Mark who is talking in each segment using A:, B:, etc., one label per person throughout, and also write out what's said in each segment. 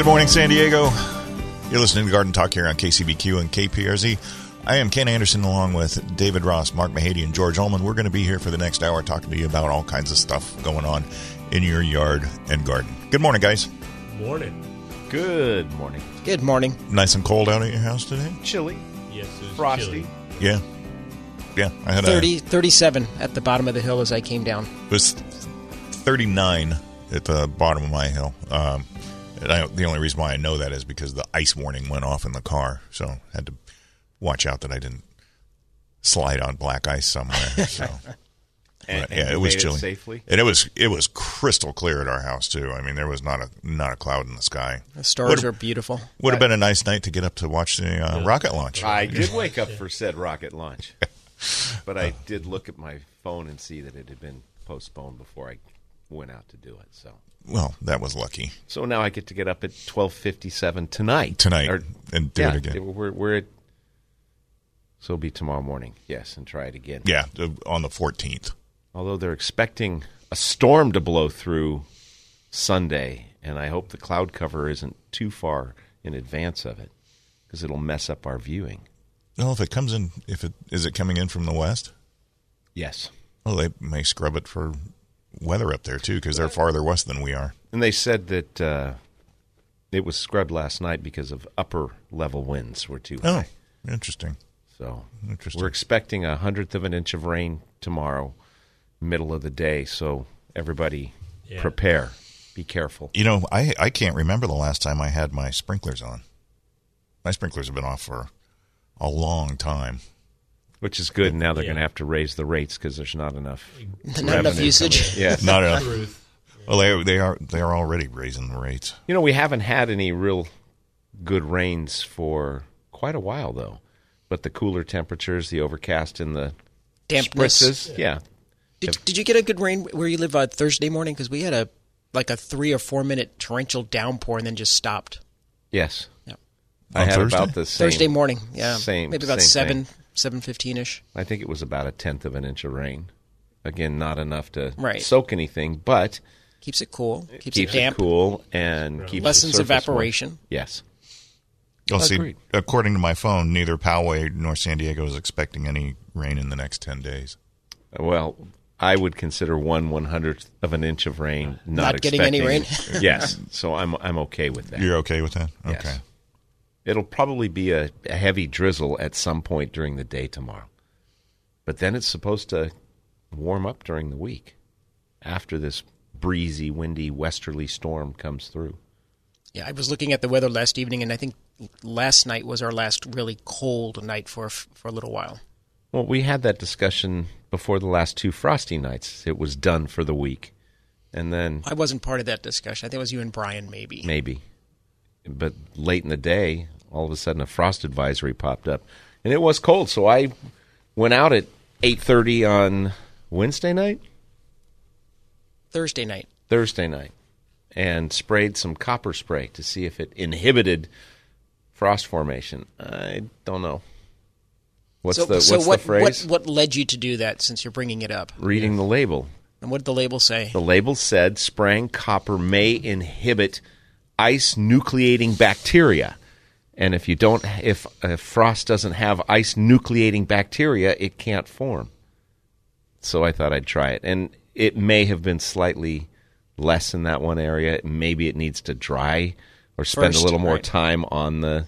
A: Good morning, San Diego. You're listening to Garden Talk here on KCBQ and KPRZ. I am Ken Andersen along with David Ross, Mark Mahady, and George Ullman. We're going to be here for the next hour talking to you about all kinds of stuff going on in your yard and garden. Good morning, guys.
B: Morning.
C: Good morning.
D: Good morning.
A: Nice and cold out at your house today?
C: Chilly.
B: Yes, it was
C: Frosty.
B: chilly.
A: Yeah. Yeah. I had
D: 30, 37 at the bottom of the hill as I came down.
A: it was 39 at the bottom of my hill. Um, and I, the only reason why I know that is because the ice warning went off in the car. So I had to watch out that I didn't slide on black ice somewhere. So.
C: And,
A: But, yeah,
C: and
A: it was
C: made
A: chilly,
C: safely.
A: and it was it was crystal clear at our house too. I mean, there was not a not a cloud in the sky.
D: The stars
A: Would-
D: are beautiful.
A: Would have been a nice night to get up to watch the uh, rocket launch.
C: I did wake up for said rocket launch, but I did look at my phone and see that it had been postponed before I went out to do it. So,
A: Well, that was lucky.
C: so now I get to get up at twelve fifty seven tonight.
A: Tonight,
C: Or-
A: and do
C: yeah,
A: it again.
C: We're, we're at. So it'll be tomorrow morning, yes, and try it again.
A: Yeah, on the 14th.
C: Although they're expecting a storm to blow through Sunday, and I hope the cloud cover isn't too far in advance of it because it'll mess up our viewing.
A: Well, if it comes in, if it is it coming in from the west?
C: Yes.
A: Well, they may scrub it for weather up there too, because they're farther west than we are.
C: And they said that uh, it was scrubbed last night because of upper level winds were too
A: Oh,
C: high.
A: interesting.
C: So
A: Interesting.
C: we're expecting a hundredth of an inch of rain tomorrow, middle of the day. So everybody
B: Yeah.
C: prepare. Be careful.
A: You know, I I can't remember the last time I had my sprinklers on. My sprinklers have been off for a long time.
C: Which is good. Now they're
B: Yeah.
C: going to have to raise the rates because there's not enough.
D: Not enough usage.
C: coming in.
A: Not enough.
B: Truth.
A: Well, they they are they are already raising the rates.
C: You know, we haven't had any real good rains for quite a while, though. But the cooler temperatures, the overcast, and the
D: Dampness.
C: spritzes, yeah.
D: Did, did you get a good rain where you live uh, Thursday morning? Because we had a like a three or four minute torrential downpour and then just stopped.
C: Yes.
D: Yeah.
C: I
A: On
C: had
A: Thursday?
C: about the same.
D: Thursday morning. Yeah.
C: same-
D: Maybe about
C: same
D: seven
C: thing.
D: Seven fifteen ish.
C: I think it was about a tenth of an inch of rain. Again, not enough to
D: Right.
C: soak anything, but
D: Keeps it cool. Keeps,
C: keeps
D: it damp.
C: cool and keeps the
D: Lessens
C: surface warm.
D: evaporation.
C: Yes.
A: Well, see, according to my phone, neither Poway nor San Diego is expecting any rain in the next ten days.
C: Well, I would consider one one hundredth of an inch of rain not,
D: Not getting any
C: expecting- yes, so I'm I'm okay with that.
A: You're okay with that?
C: Yes. It'll probably be a, a heavy drizzle at some point during the day tomorrow. But then it's supposed to warm up during the week after this breezy, windy, westerly storm comes through.
D: Yeah, I was looking at the weather last evening, and I think last night was our last really cold night for for a little while.
C: Well, we had that discussion before the last two frosty nights. It was done for the week. And then
D: I wasn't part of that discussion. I think it was you and Brian, maybe.
C: maybe. But late in the day, all of a sudden a frost advisory popped up. And it was cold, so I went out at 8:30 on Wednesday night.
D: Thursday night.
C: Thursday night and sprayed some copper spray to see if it inhibited frost formation. I don't know. What's
D: so,
C: the what's
D: so what,
C: the phrase?
D: What, what led you to do that? Since you're bringing it up,
C: Reading the label.
D: and what did the label say?
C: The label said spraying copper may inhibit ice nucleating bacteria. And if you don't if, if frost doesn't have ice nucleating bacteria, it can't form. So I thought I'd try it. And it may have been slightly less in that one area. Maybe it needs to dry or spend
D: First,
C: a little more
D: right.
C: time on the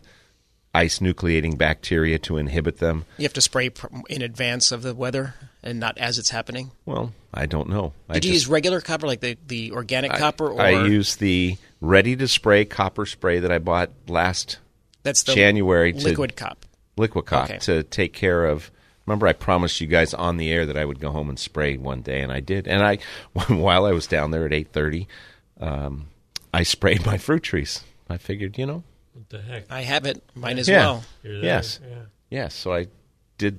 C: ice nucleating bacteria to inhibit them.
D: You have to spray in advance of the weather. And not as it's happening?
C: Well, I don't know. I
D: Did you
C: just-
D: use regular copper, like the, the organic copper, or
C: I use the ready to spray copper spray that I bought last
D: that's the
C: January to-
D: liquid cop?
C: Liquid Cop
D: Okay.
C: to take care of. Remember, I promised you guys on the air that I would go home and spray one day, and I did. And I, while I was down there at eight thirty, um, I sprayed my fruit trees. I figured, you know,
B: What the heck?
D: I have it, mine as
C: Yeah.
D: well.
C: Yes,
B: Yeah.
C: yes. So I did.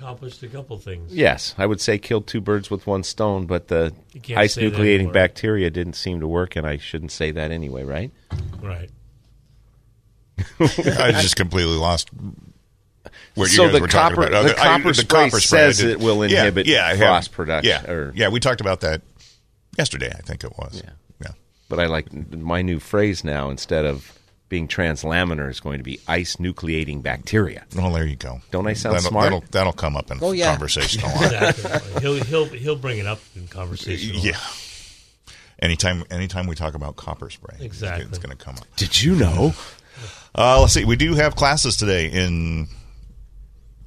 C: I
B: Accomplished a couple things.
C: yes, I would say killed two birds with one stone, but the ice nucleating bacteria didn't seem to work, and I shouldn't say that anyway, right?
B: Right.
A: I just completely lost what you
C: So
A: guys
C: the
A: were talking
C: copper-
A: about.
C: the
A: I-
C: copper spray says it will inhibit
A: yeah, I have-
C: frost production,
A: Yeah,
C: or-
A: yeah, we talked about that yesterday. I think it was.
C: Yeah.
A: yeah.
C: But I like my new phrase now instead of being translaminar is going to be ice nucleating bacteria.
A: Well, there you go.
C: Don't I sound
A: that'll,
C: smart?
A: That'll, that'll come up in
D: Oh, yeah.
A: conversation a lot.
B: Exactly. he'll he'll he'll bring it up in conversation.
A: yeah. Anytime, anytime we talk about copper spray, it's-
B: Exactly.
A: it's going to come up.
C: Did you know?
A: Uh, let's see. We do have classes today in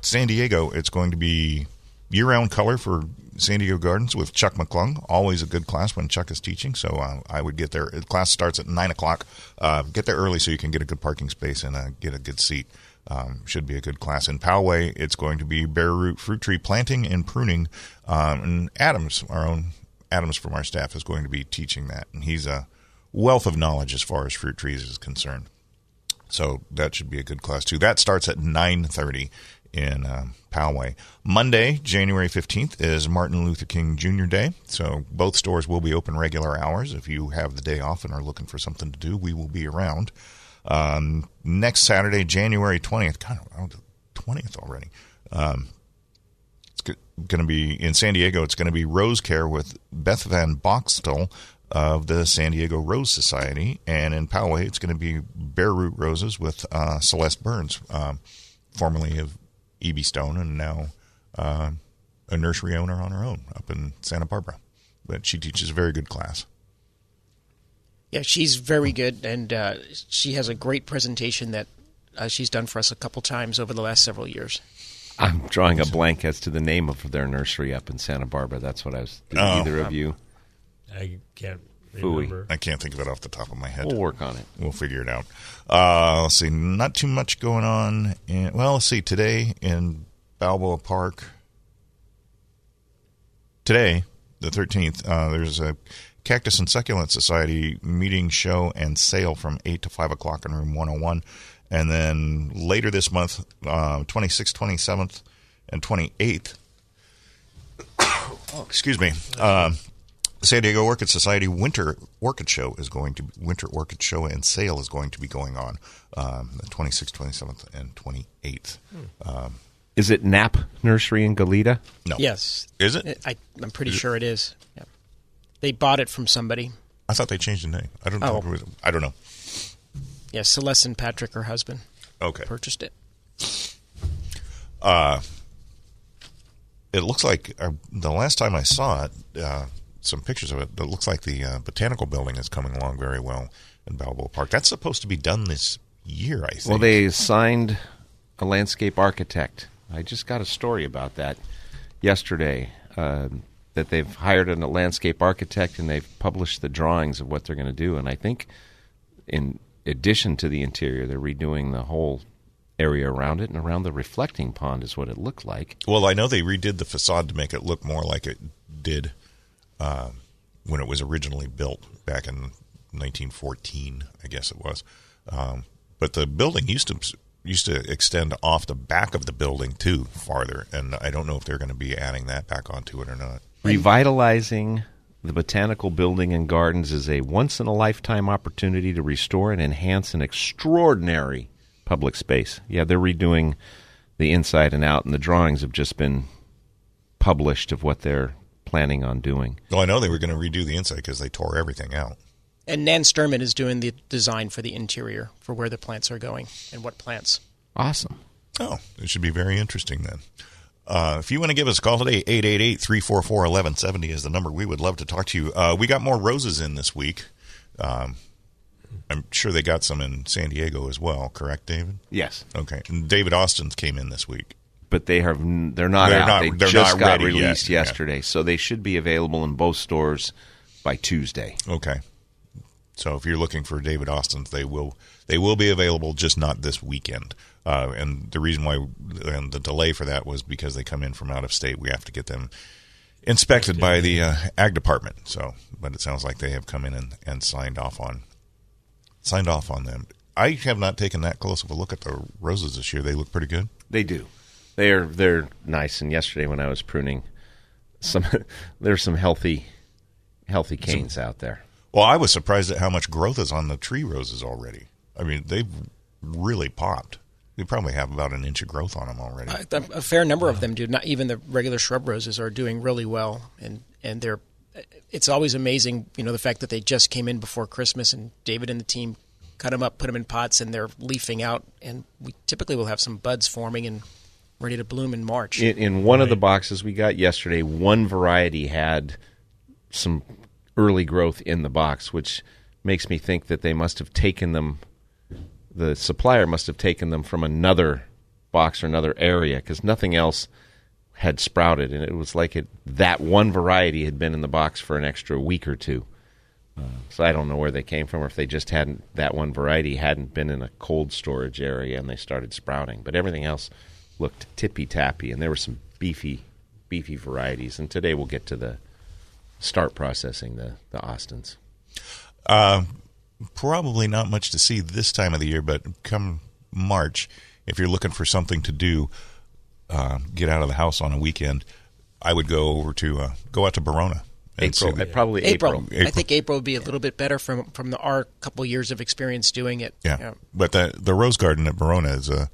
A: San Diego. It's going to be year-round color for San Diego Gardens with Chuck McClung. Always a good class when Chuck is teaching. So uh, I would get there. The class starts at nine o'clock. Uh, get there early so you can get a good parking space and uh, get a good seat. Um, should be a good class in Poway. It's going to be bare root fruit tree planting and pruning. Um, and Adams, our own Adams from our staff, is going to be teaching that, and he's a wealth of knowledge as far as fruit trees is concerned. So that should be a good class too. That starts at nine thirty in um, Poway. Monday, January fifteenth, is Martin Luther King Jr. Day. So both stores will be open regular hours. If you have the day off and are looking for something to do, we will be around. Um, next Saturday, January twentieth. God, twentieth already. Um, it's going to be in San Diego. It's going to be Rose Care with Beth Van Boxtel of the San Diego Rose Society, and in Poway, it's going to be Bare Root Roses with uh, Celeste Burns, um, formerly of E.B. Stone, and now uh, a nursery owner on her own up in Santa Barbara. But she teaches a very good class.
D: Yeah, she's very good, and uh, she has a great presentation that uh, she's done for us a couple times over the last several years.
C: I'm drawing a blank as to the name of their nursery up in Santa Barbara. That's what I was. Did
A: Oh.
C: either of you?
B: I can't
C: Phooey.
B: remember.
A: I can't think of it off the top of my head.
C: We'll work on it.
A: We'll figure it out. Uh, let's see. Not too much going on. In, well, let's see. Today in Balboa Park. Today, the 13th, uh, there's a Cactus and Succulent Society meeting, show, and sale from 8 to 5 o'clock in room 101. And then later this month, uh, 26th, 27th, and 28th. oh, excuse me. Um, San Diego Orchid Society Winter Orchid Show is going to Winter Orchid Show and sale is going to be going on um, the 26th, 27th, and 28th. Um,
C: Is it Knapp Nursery in Goleta?
A: no,
D: Yes,
A: is it?
D: I, I'm pretty sure it is. Yeah. They bought it from somebody.
A: I thought they changed the name. I don't know.
D: Oh.
A: I don't know.
D: Yeah, Celeste and Patrick, her husband,
A: Okay.
D: purchased it.
A: It looks like uh, the last time I saw it, uh, some pictures of it. It looks like the uh, botanical building is coming along very well in Balboa Park. That's supposed to be done this year, I think.
C: Well, they signed a landscape architect. I just got a story about that yesterday. Um, that they've hired a landscape architect and they've published the drawings of what they're going to do. And I think, in addition to the interior, they're redoing the whole area around it and around the reflecting pond is what it looked like.
A: Well, I know they redid the facade to make it look more like it did uh, when it was originally built back in 1914, I guess it was. Um, but the building used to used to extend off the back of the building too, farther, and I don't know if they're going to be adding that back onto it or not.
C: Revitalizing the botanical building and gardens is a once in a lifetime opportunity to restore and enhance an extraordinary public space. Yeah, they're redoing the inside and out, and the drawings have just been published of what they're planning on doing.
A: Well, I know they were going to redo the inside because they tore everything out.
D: And Nan Sterman is doing the design for the interior for where the plants are going and what plants.
C: Awesome.
A: Oh, it should be very interesting then. Uh, if you want to give us a call today, 888-344-1170 is the number. We would love to talk to you. Uh, we got more roses in this week. Um, I'm sure they got some in San Diego as well, correct, David?
C: Yes.
A: Okay. And David Austin's came in this week.
C: But they have they're not
A: They're
C: out.
A: not-
C: they just got
A: ready yet.
C: released
A: Yeah.
C: yesterday, so they should be available in both stores by Tuesday.
A: Okay. So if you're looking for David Austin's, they will they will be available, just not this weekend. Uh, and the reason why and the delay for that was because they come in from out of state. We have to get them inspected by the uh, ag department. So, but it sounds like they have come in and, and signed off on signed off on them. I have not taken that close of a look at the roses this year. They look pretty good.
C: They do. They're they're nice. And yesterday when I was pruning, some there's some healthy healthy canes out there.
A: Well, I was surprised at how much growth is on the tree roses already. I mean, they've really popped. They probably have about an inch of growth on them already.
D: A, a fair number of them do. Not even the regular shrub roses are doing really well, and and they're. It's always amazing, you know, the fact that they just came in before Christmas, and David and the team cut them up, put them in pots, and they're leafing out. And we typically will have some buds forming and ready to bloom in March.
C: In, in one of the boxes we got yesterday, one variety had some early growth in the box, which makes me think that they must have taken them. The supplier must have taken them from another box or another area because nothing else had sprouted, and it was like it that one variety had been in the box for an extra week or two. Uh, so I don't know where they came from, or if they just hadn't that one variety hadn't been in a cold storage area and they started sprouting. But everything else looked tippy tappy, and there were some beefy, beefy varieties. And today we'll get to the start processing the the Austins.
A: Uh, probably not much to see this time of the year, but come March, if you're looking for something to do, uh, get out of the house on a weekend, I would go over to uh, go out to Barona. and see
C: April,
A: the-
C: uh, probably
D: April.
C: April.
D: I think April would be a little bit better from from the, our couple years of experience doing it.
A: yeah. but the the Rose Garden at Barona is a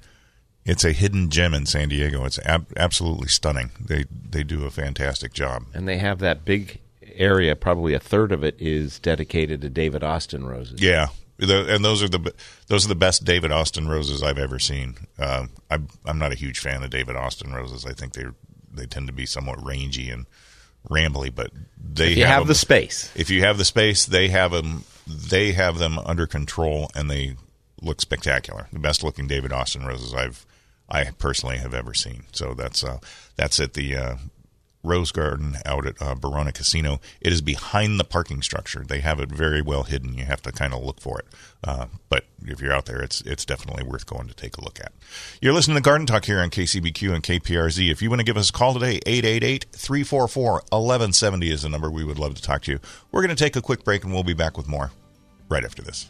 A: it's a hidden gem in San Diego. It's ab- absolutely stunning. They they do a fantastic job.
C: and they have that big area. Probably a third of it is dedicated to David Austin roses.
A: Yeah, the, and those are the those are the best David Austin roses I've ever seen. Uh, I'm I'm not a huge fan of David Austin roses. I think they they tend to be somewhat rangy and rambly, but they
C: If you have
A: them-
C: the space.
A: If you have the space, they have them. They have them under control, and they look spectacular. The best looking David Austin roses I've I personally have ever seen. So that's uh, that's at the uh, Rose Garden out at uh, Barona Casino. It is behind the parking structure. They have it very well hidden. You have to kind of look for it. Uh, but if you're out there, it's it's definitely worth going to take a look at. You're listening to Garden Talk here on KCBQ and KPRZ. If you want to give us a call today, 888-344-1170 is the number. We would love to talk to you. We're going to take a quick break and we'll be back with more right after this.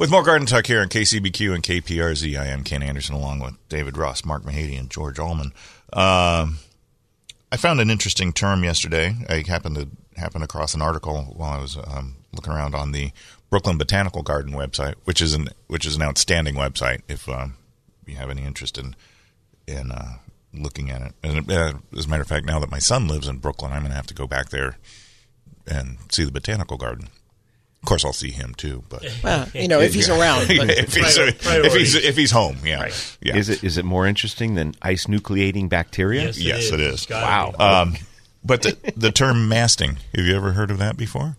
A: with more Garden Talk here on KCBQ and KPRZ. I am Ken Andersen along with David Ross, Mark Mahady, and George Allman. Um, I found an interesting term yesterday. I happened to happen across an article while I was um, looking around on the Brooklyn Botanical Garden website, which is an which is an outstanding website. If um, you have any interest in in uh, looking at it, and uh, as a matter of fact, now that my son lives in Brooklyn, I'm going to have to go back there and see the botanical garden. Of course, I'll see him too, but
D: Well, you know, if he's around. But
A: if, he's, if he's if he's home, yeah,
B: Right.
A: yeah.
C: Is it is it more interesting than ice nucleating bacteria?
B: Yes,
A: Yes, it is.
B: It's gotta
C: Wow.
A: Um, but the, the term masting, have you ever heard of that before?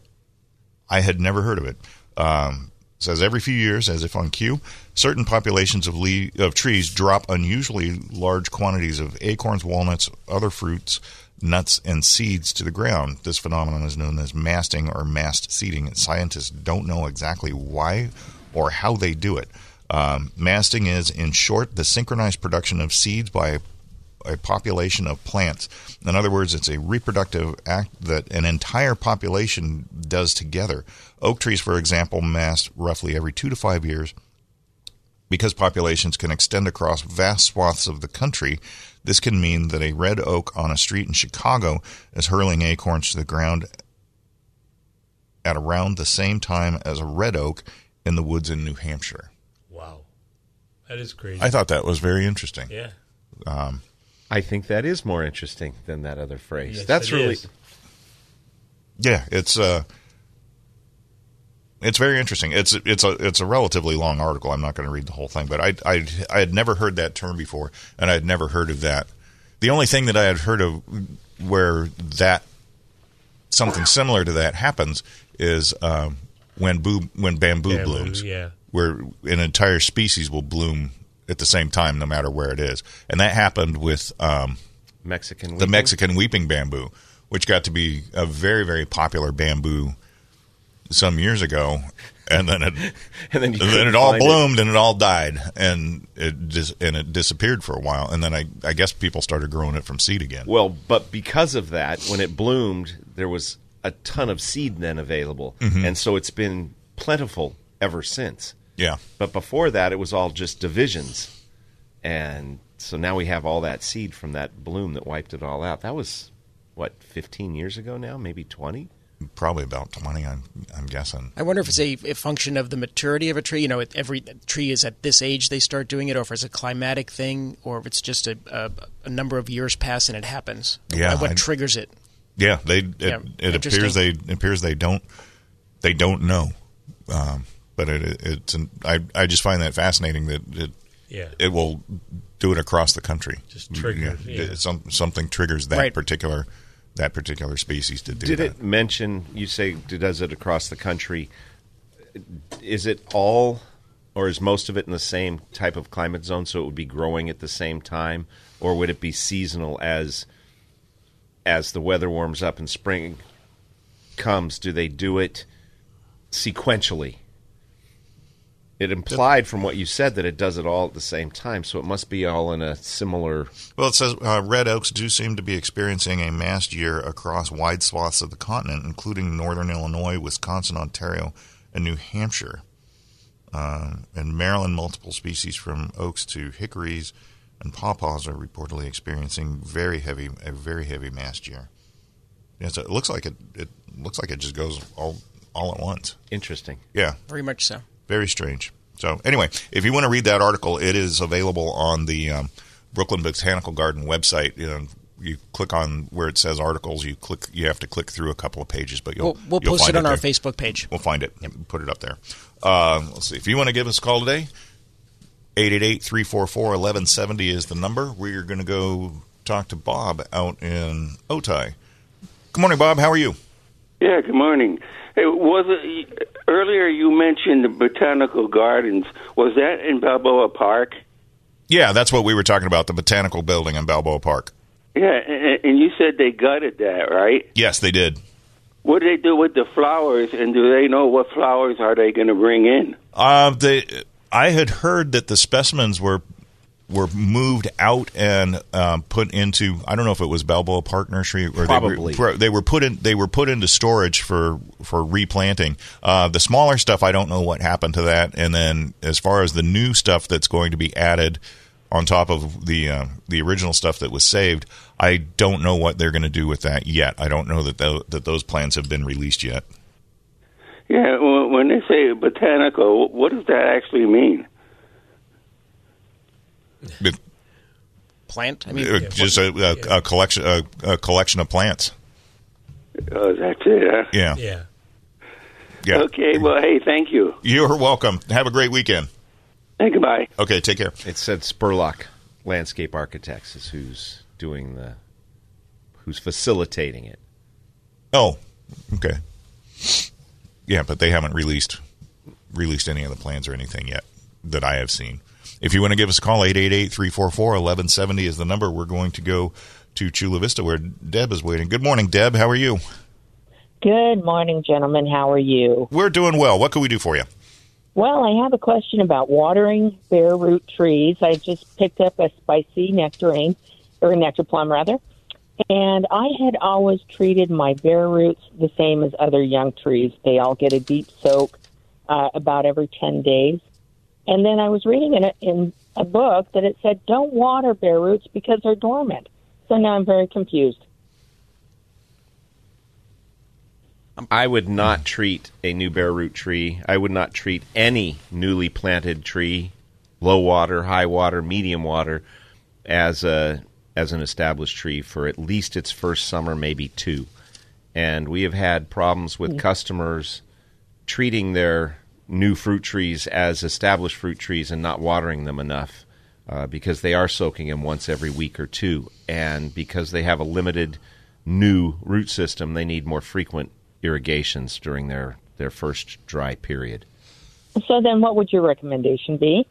A: I had never heard of it. Um, it says every few years, as if on cue, certain populations of, le- of trees drop unusually large quantities of acorns, walnuts, other fruits, nuts, and seeds to the ground. This phenomenon is known as masting or mast seeding. Scientists don't know exactly why or how they do it. Um, masting is, in short, the synchronized production of seeds by a population of plants. In other words, it's a reproductive act that an entire population does together. Oak trees, for example, mass roughly every two to five years. Because populations can extend across vast swaths of the country, this can mean that a red oak on a street in Chicago is hurling acorns to the ground at around the same time as a red oak in the woods in New Hampshire.
B: Wow, that is crazy.
A: I thought that was very interesting.
B: yeah,
C: I think that is more interesting than that other phrase.
B: Yes,
C: That's really
B: is.
A: Yeah, it's uh it's very interesting. It's it's a it's a relatively long article. I'm not going to read the whole thing, but I I I had never heard that term before, and I had never heard of that. The only thing that I had heard of where that something similar to that happens is um, when boo when bamboo,
B: Bamboo,
A: blooms,
B: yeah.
A: where an entire species will bloom at the same time, no matter where it is, and that happened with. Um,
C: Mexican.
A: the
C: weeping.
A: Mexican weeping bamboo, which got to be a very very popular bamboo some years ago, and then it
C: and then,
A: then it all bloomed and it all died and it dis- and it disappeared for a while, and then I I guess people started growing it from seed again.
C: Well, but because of that, when it bloomed, there was a ton of seed then available,
A: Mm-hmm.
C: and so it's been plentiful ever since.
A: yeah,
C: But before that, it was all just divisions, and so now we have all that seed from that bloom that wiped it all out. That was what fifteen years ago now, maybe twenty.
A: Probably about twenty. I'm I'm guessing.
D: I wonder if it's a, a function of the maturity of a tree. You know, if every tree is at this age they start doing it, or if it's a climatic thing, or if it's just a, a, a number of years pass and it happens.
A: Yeah,
D: what
A: I-
D: triggers it?
A: Yeah, they it,
D: Yeah,
A: it appears they it appears they don't they don't know, um, but it, it's an, I I just find that fascinating that it
B: yeah.
A: it will do it across the country.
B: Just trigger, yeah.
A: it- some something triggers that
D: Right.
A: particular that particular species to do that.
C: Did
A: that.
C: it mention? You say does it across the country. Is it all, or is most of it in the same type of climate zone? So it would be growing at the same time, or would it be seasonal as as the weather warms up and spring comes? Do they do it sequentially? It implied from what you said that it does it all at the same time, so it must be all in a similar.
A: Well, it says uh, red oaks do seem to be experiencing a massed year across wide swaths of the continent, including northern Illinois, Wisconsin, Ontario, and New Hampshire. Um, in Maryland, multiple species from oaks to hickories and pawpaws are reportedly experiencing very heavy, a very heavy massed year. Yeah, so it looks like it. It looks like it just goes all all at once.
C: Interesting.
A: Yeah,
D: Very much so.
A: Very strange. So anyway, if you want to read that article, it is available on the um, Brooklyn Botanical Garden website. You, know, you click on where it says articles. You click. You have to click through a couple of pages, but you'll
D: We'll, we'll
A: you'll
D: post
A: find
D: it on our
A: there.
D: Facebook page.
A: We'll find it. and Put it up there. Uh, let's see. If you want to give us a call today, 888-344-1170 is the number. We're going to go talk to Bob out in Otay. Good morning, Bob. How are you?
E: Yeah, good morning. Hey, was it earlier you mentioned the botanical gardens? Was that in Balboa Park?
A: Yeah, that's what we were talking about, the botanical building in Balboa Park.
E: Yeah, and, and you said they gutted that, right?
A: Yes, they did.
E: What do they do with the flowers, and do they know what flowers are they going to bring in?
A: Uh, they, I had heard that the specimens were were moved out and um, put into. I don't know if it was Balboa Park Nursery or
C: Probably.
A: they were, they were put in. They were put into storage for for replanting. Uh, the smaller stuff, I don't know what happened to that. And then as far as the new stuff that's going to be added on top of the uh, the original stuff that was saved, I don't know what they're going to do with that yet. I don't know that tho- that those plans have been released yet.
E: Yeah, well, when they say botanical, what does that actually mean?
A: But,
D: Plant. I mean,
A: uh, just a, a, a collection a, a collection of plants.
E: Oh, that's it. Huh?
A: Yeah.
B: Yeah.
A: Yeah.
E: Okay, well, hey, thank you.
A: You're welcome. Have a great weekend.
E: Hey, goodbye.
A: Okay, take care.
C: It said Spurlock Landscape Architects is who's doing the, who's facilitating it.
A: Oh, okay. Yeah, but they haven't released released any of the plans or anything yet that I have seen. If you want to give us a call, 888-344-1170 is the number. We're going to go to Chula Vista where Deb is waiting. Good morning, Deb. How are you?
F: Good morning, gentlemen. How are you?
A: We're doing well. What can we do for you?
F: Well, I have a question about watering bare root trees. I just picked up a Spice Zee nectarine, or a nectaplum rather. And I had always treated my bare roots the same as other young trees. They all get a deep soak uh, about every 10 days. And then I was reading in a, in a book that it said, don't water bare roots because they're dormant. So now I'm very confused.
C: Um, I would not treat a new bare root tree. I would not treat any newly planted tree, low water, high water, medium water, as a as an established tree for at least its first summer, maybe two. And we have had problems with hmm. customers treating their new fruit trees as established fruit trees and not watering them enough uh, because they are soaking them once every week or two. And because they have a limited new root system, they need more frequent irrigations during their, their first dry period.
F: So then what would your recommendation be?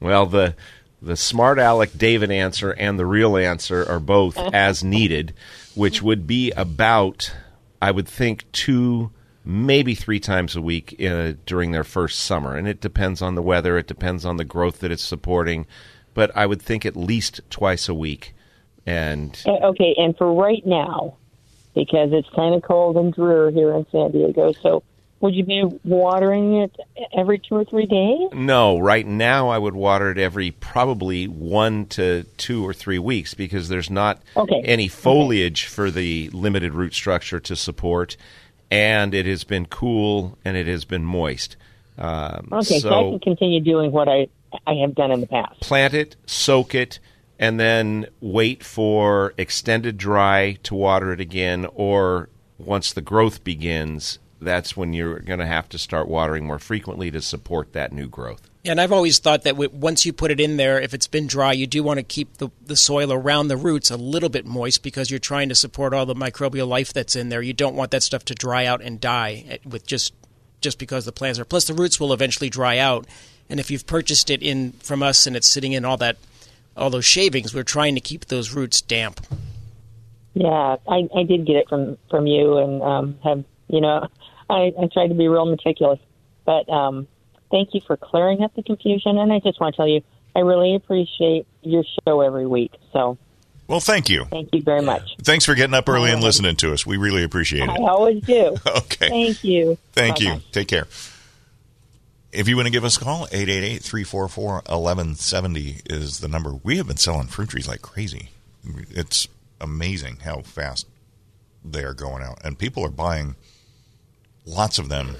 C: Well, the the smart aleck David answer and the real answer are both as needed, which would be about, I would think, two, maybe three times a week uh, during their first summer. And it depends on the weather, it depends on the growth that it's supporting, but I would think at least twice a week. And
F: Uh, Okay, and for right now, because it's kind of cold and dreary here in San Diego, so would you be watering it every two or three days?
C: No, right now I would water it every probably one to two or three weeks because there's not
F: Okay.
C: any foliage for the limited root structure to support, and it has been cool and it has been moist. Um,
F: Okay, so, I can continue doing what I I have done in the past.
C: plant it, soak it, and then wait for extended dry to water it again, or once the growth begins, that's when you're going to have to start watering more frequently to support that new growth.
D: And I've always thought that once you put it in there, if it's been dry, you do want to keep the, the soil around the roots a little bit moist because you're trying to support all the microbial life that's in there. You don't want that stuff to dry out and die eh, with just just because the plants are. Plus, the roots will eventually dry out. And if you've purchased it in from us and it's sitting in all that all those shavings, we're trying to keep those roots damp.
F: Yeah, I, I did get it from from you, and um, have you know, I, I tried to be real meticulous, but um, thank you for clearing up the confusion. And I just want to tell you, I really appreciate your show every week. So
A: Well, thank you.
F: thank you very much.
A: Thanks for getting up early and listening to us. We really appreciate it.
F: I
A: it.
F: always do.
A: Okay.
F: Thank you.
A: Thank you.
F: Bye-bye.
A: Take care. If you want to give us a call, 888-344-1170 is the number. We have been selling fruit trees like crazy. It's amazing how fast they are going out. And people are buying lots of them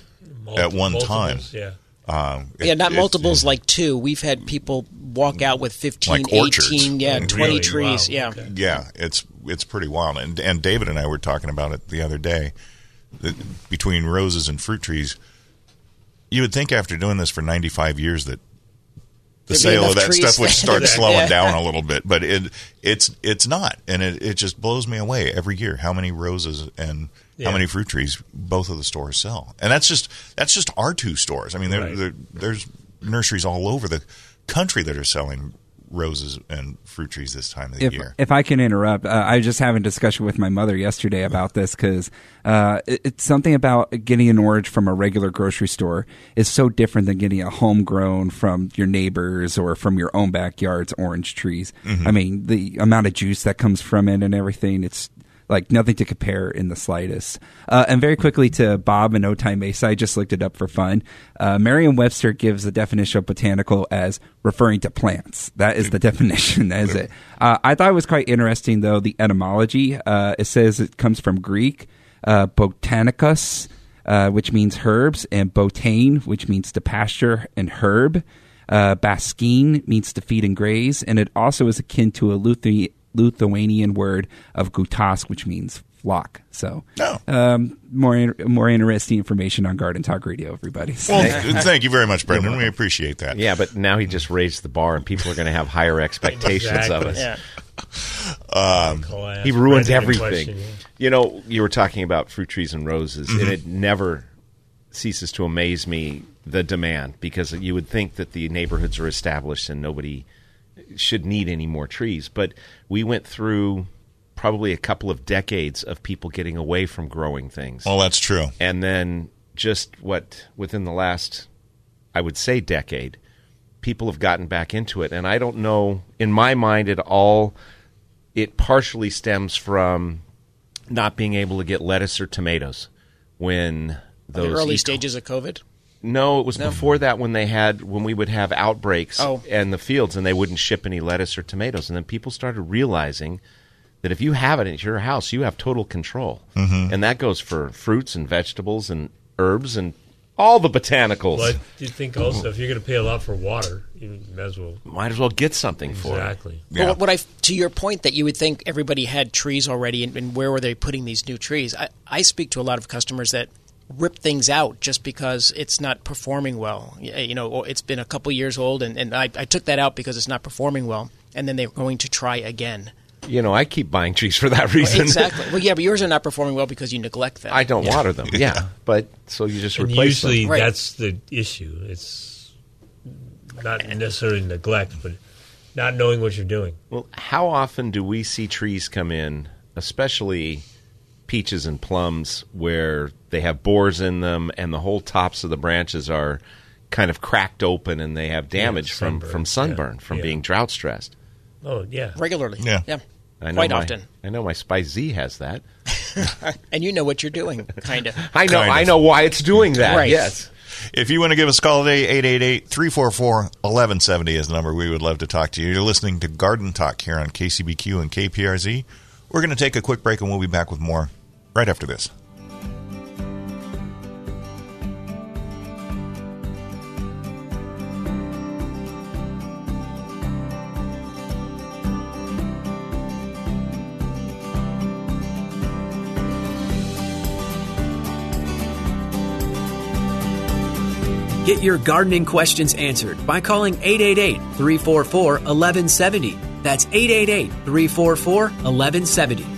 A: at one time.
B: Yeah.
A: Um,
D: Yeah,
A: it-
D: not
A: it-
D: multiples like two. We've had people walk out with 15,
A: Like
D: 18, yeah,
A: Really?
D: 20 trees.
B: Wow,
D: Yeah.
B: okay.
A: Yeah, it's it's pretty wild. And and David and I were talking about it the other day. That between roses and fruit trees, you would think after doing this for 95 years that the
D: There'd
A: sale of that stuff would start
D: Yeah.
A: slowing down a little bit, but it it's it's not, and it, it just blows me away every year how many roses and how many fruit trees both of the stores sell, and that's just that's just our two stores. I mean, there,
B: Right.
A: there, there's nurseries all over the country that are selling roses and fruit trees this time of the
G: if,
A: year.
G: if I can interrupt, uh, I was just having a discussion with my mother yesterday about this because uh, it, it's something about getting an orange from a regular grocery store is so different than getting a homegrown from your neighbors or from your own backyard's orange trees. I mean, the amount of juice that comes from it and everything, it's like nothing to compare in the slightest. Uh, and very quickly to Bob and Otay Mesa, I just looked it up for fun. Uh, Merriam-Webster gives the definition of botanical as referring to plants. That is the definition. Is it. Uh, I thought it was quite interesting, though, the etymology. Uh, it says it comes from Greek, uh, botanicus, uh, which means herbs, and botane, which means to pasture and herb. Uh, Basquine means to feed and graze, and it also is akin to a Luthi- Lithuanian word of gutas, which means flock. So,
A: Oh.
G: um, more in- more interesting information on Garden Talk Radio, everybody. So-
A: Well, thank you very much, Brendan. We appreciate that.
C: Yeah, but now he just raised the bar, and people are going to have higher expectations of us.
D: Yeah.
B: Call, ask
C: He ruins everything.
B: question, yeah.
C: You know, you were talking about fruit trees and roses, and it never ceases to amaze me the demand because you would think that the neighborhoods are established and nobody should need any more trees. But we went through probably a couple of decades of people getting away from growing things.
A: Well, that's true.
C: and then just what within the last i would say decade people have gotten back into it and i don't know in my mind it all it partially stems from not being able to get lettuce or tomatoes when
D: The
C: those
D: early
C: E.
D: stages of COVID.
C: No, it was before that when they had when we would have outbreaks
D: Oh.
C: in the fields and they wouldn't ship any lettuce or tomatoes, and then people started realizing that if you have it at your house, you have total control,
A: Mm-hmm.
C: and that goes for fruits and vegetables and herbs and all the botanicals.
B: But you think also if you're going to pay a lot for water, you might as well.
C: Might as well get something for it.
B: Exactly.
A: Yeah.
D: But what I, to your point that you would think everybody had trees already, and, and where were they putting these new trees? I, I speak to a lot of customers that rip things out just because it's not performing well. You know, it's been a couple years old, and, and I, I took that out because it's not performing well, and then they're going to try again.
C: You know, I keep buying trees for that reason.
D: exactly. Well, yeah, but yours are not performing well because you neglect them.
C: I don't water them. Yeah, but so you just
B: And
C: replace
B: usually
C: them.
D: Right.
B: that's the issue. It's not necessarily neglect, but not knowing what you're doing.
C: Well, how often do we see trees come in, especially peaches and plums, where they have bores in them and the whole tops of the branches are kind of cracked open and they have damage from,
B: sunburn.
C: from sunburn,
B: Yeah.
C: from
B: Yeah.
C: being drought stressed?
B: Oh yeah,
D: regularly.
A: Yeah.
D: yeah,
C: I know
D: quite
C: my,
D: often.
C: I know my Spice Zee has that.
D: And you know what you're doing, kind of.
C: I know.
A: Kind
C: I know why it's doing that.
D: Right.
C: Yes.
A: If you want to give us a call today, 888-344-1170 is the number. We would love to talk to you. You're listening to Garden Talk here on KCBQ and KPRZ. We're going to take a quick break and we'll be back with more right after this.
H: Get your gardening questions answered by calling 888 344 1170. That's 888 344 1170.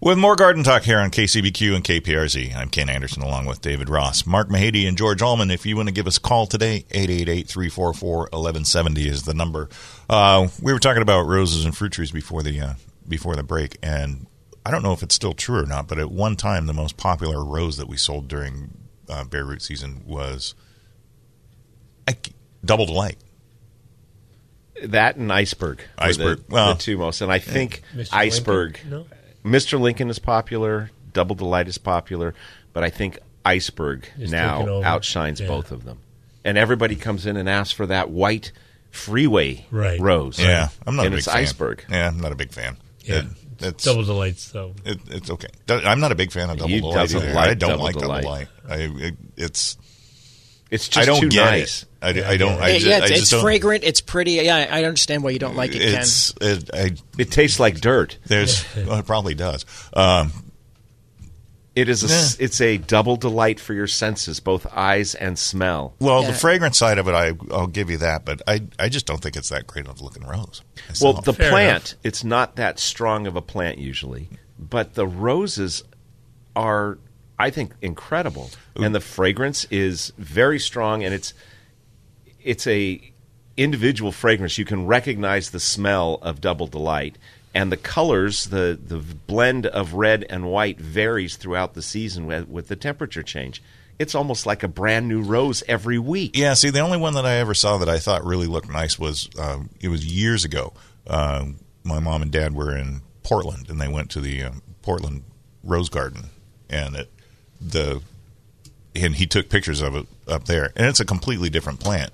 A: with more Garden Talk here on KCBQ and KPRZ. I'm Ken Andersen along with David Ross, Mark Mahady, and George Allman. If you want to give us a call today, 888-344-1170 is the number. Uh, we were talking about roses and fruit trees before the uh, before the break, and I don't know if it's still true or not, but at one time the most popular rose that we sold during uh, bare root season was I, Double Delight.
C: That and iceberg.
A: Iceberg.
C: The,
A: Well-
C: the two most. And I think
B: Mr.
C: iceberg.
B: No?
C: Mr. Lincoln is popular. Double Delight is popular, but I think iceberg
B: Is
C: now
B: over.
C: outshines
B: Yeah.
C: both of them. And everybody comes in and asks for that white freeway
B: Right.
C: rose.
A: Yeah, I'm not
C: and
A: a big
C: it's
A: fan.
C: iceberg.
A: Yeah, I'm not a big fan.
B: Yeah,
A: It- it's
B: double delights though.
A: It, it's okay. Do- I'm not a big fan of double
C: He
A: delight.
C: doesn't
A: either.
C: like
A: I don't
C: Double
A: like
C: Delight.
A: double delight. I, it, it's
C: It's just
A: I don't
C: too
A: get
C: nice.
A: it. I, I don't. I
D: Yeah,
A: just,
D: yeah,
A: I
D: it's,
A: just
D: it's
A: don't.
D: fragrant. It's pretty. Yeah, I understand why you don't like it, Ken.
A: It, I,
C: It tastes like dirt.
A: there's well, it probably does. Um,
C: It is a s-
A: Yeah.
C: it's a double delight for your senses, both eyes and smell.
A: well,
D: Yeah.
A: the fragrance side of it, I, I'll give you that, but I I just don't think it's that great of a looking rose.
C: Well, the
B: Fair
C: plant, it's not that strong of a plant usually, but the roses are, I think, incredible, and the fragrance is very strong, and it's it's a individual fragrance. You can recognize the smell of Double Delight, and the colors, the the blend of red and white varies throughout the season with, with the temperature change. It's almost like a brand new rose every week.
A: Yeah, see, the only one that I ever saw that I thought really looked nice was um, it was years ago. Um my mom and dad were in Portland, and they went to the um, Portland Rose Garden, and it the and he took pictures of it up there, and it's a completely different plant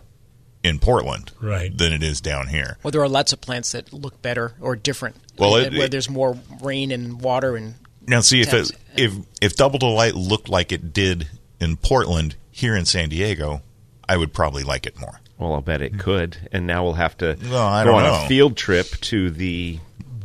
A: in Portland,
B: Right.
A: than it is down here.
D: Well, there are lots of plants that look better or different.
A: Well,
D: uh,
A: it-
D: where
A: it-
D: there's more rain and water and
A: Now, see if
D: Yes.
A: it, if if Double Delight looked like it did in Portland here in San Diego, I would probably like it more.
C: Well, I'll bet it could. And now we'll have to
A: Well, I
C: go
A: don't
C: on
A: know.
C: a field trip to the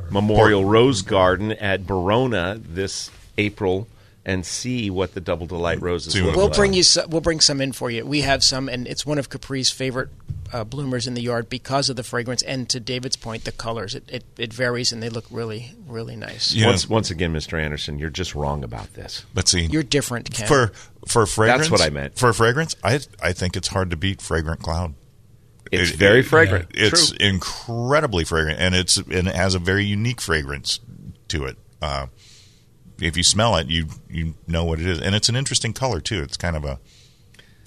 C: Memorial Rose Garden at Barona this April and see what the Double Delight roses look
D: we'll
C: like.
D: bring you. Some, we'll bring some in for you. We have some, and it's one of Capri's favorite uh, bloomers in the yard because of the fragrance and to David's point, the colors. It, it, it varies and they look really, really nice.
A: Yeah.
C: Once, once again, Mr. Andersen, you're just wrong about this.
A: But see,
D: You're different, Ken.
A: for for fragrance.
C: That's what I meant.
A: For fragrance, I I think it's hard to beat fragrant cloud.
C: It's
A: It-
C: very
A: it-
C: fragrant.
A: It's
C: True.
A: incredibly fragrant, and it's and it has a very unique fragrance to it. Uh, if you smell it, you you know what it is, and it's an interesting color too. It's kind of a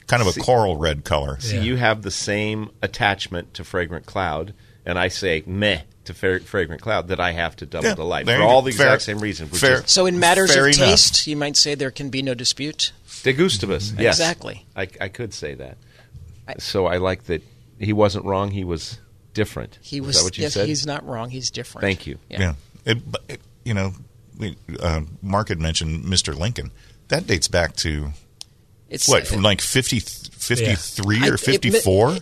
A: kind of a
C: See-
A: coral red color.
C: See,
B: Yeah.
C: you have the same attachment to fragrant cloud, and I say meh to fra- fragrant cloud that I have to double
A: Yeah,
C: delight
A: there
C: for all the
A: Fair-
C: exact same reason. Which
A: fair.
C: is
D: so in matters
A: Fair
D: of
A: enough.
D: taste, you might say there can be no dispute.
C: de gustibus. Yes,
D: Exactly.
C: I, I could say that. so I like that he wasn't wrong. He was different.
D: He
C: Is
D: was
C: that what you
D: yes,
C: said?
D: he's not wrong. He's different.
C: Thank you.
D: Yeah.
A: Yeah, It, but it, you know, we, uh, Mark had mentioned Mr. Lincoln. That dates back to
D: It's
A: what from like 50, 53
D: I-
A: or fifty four.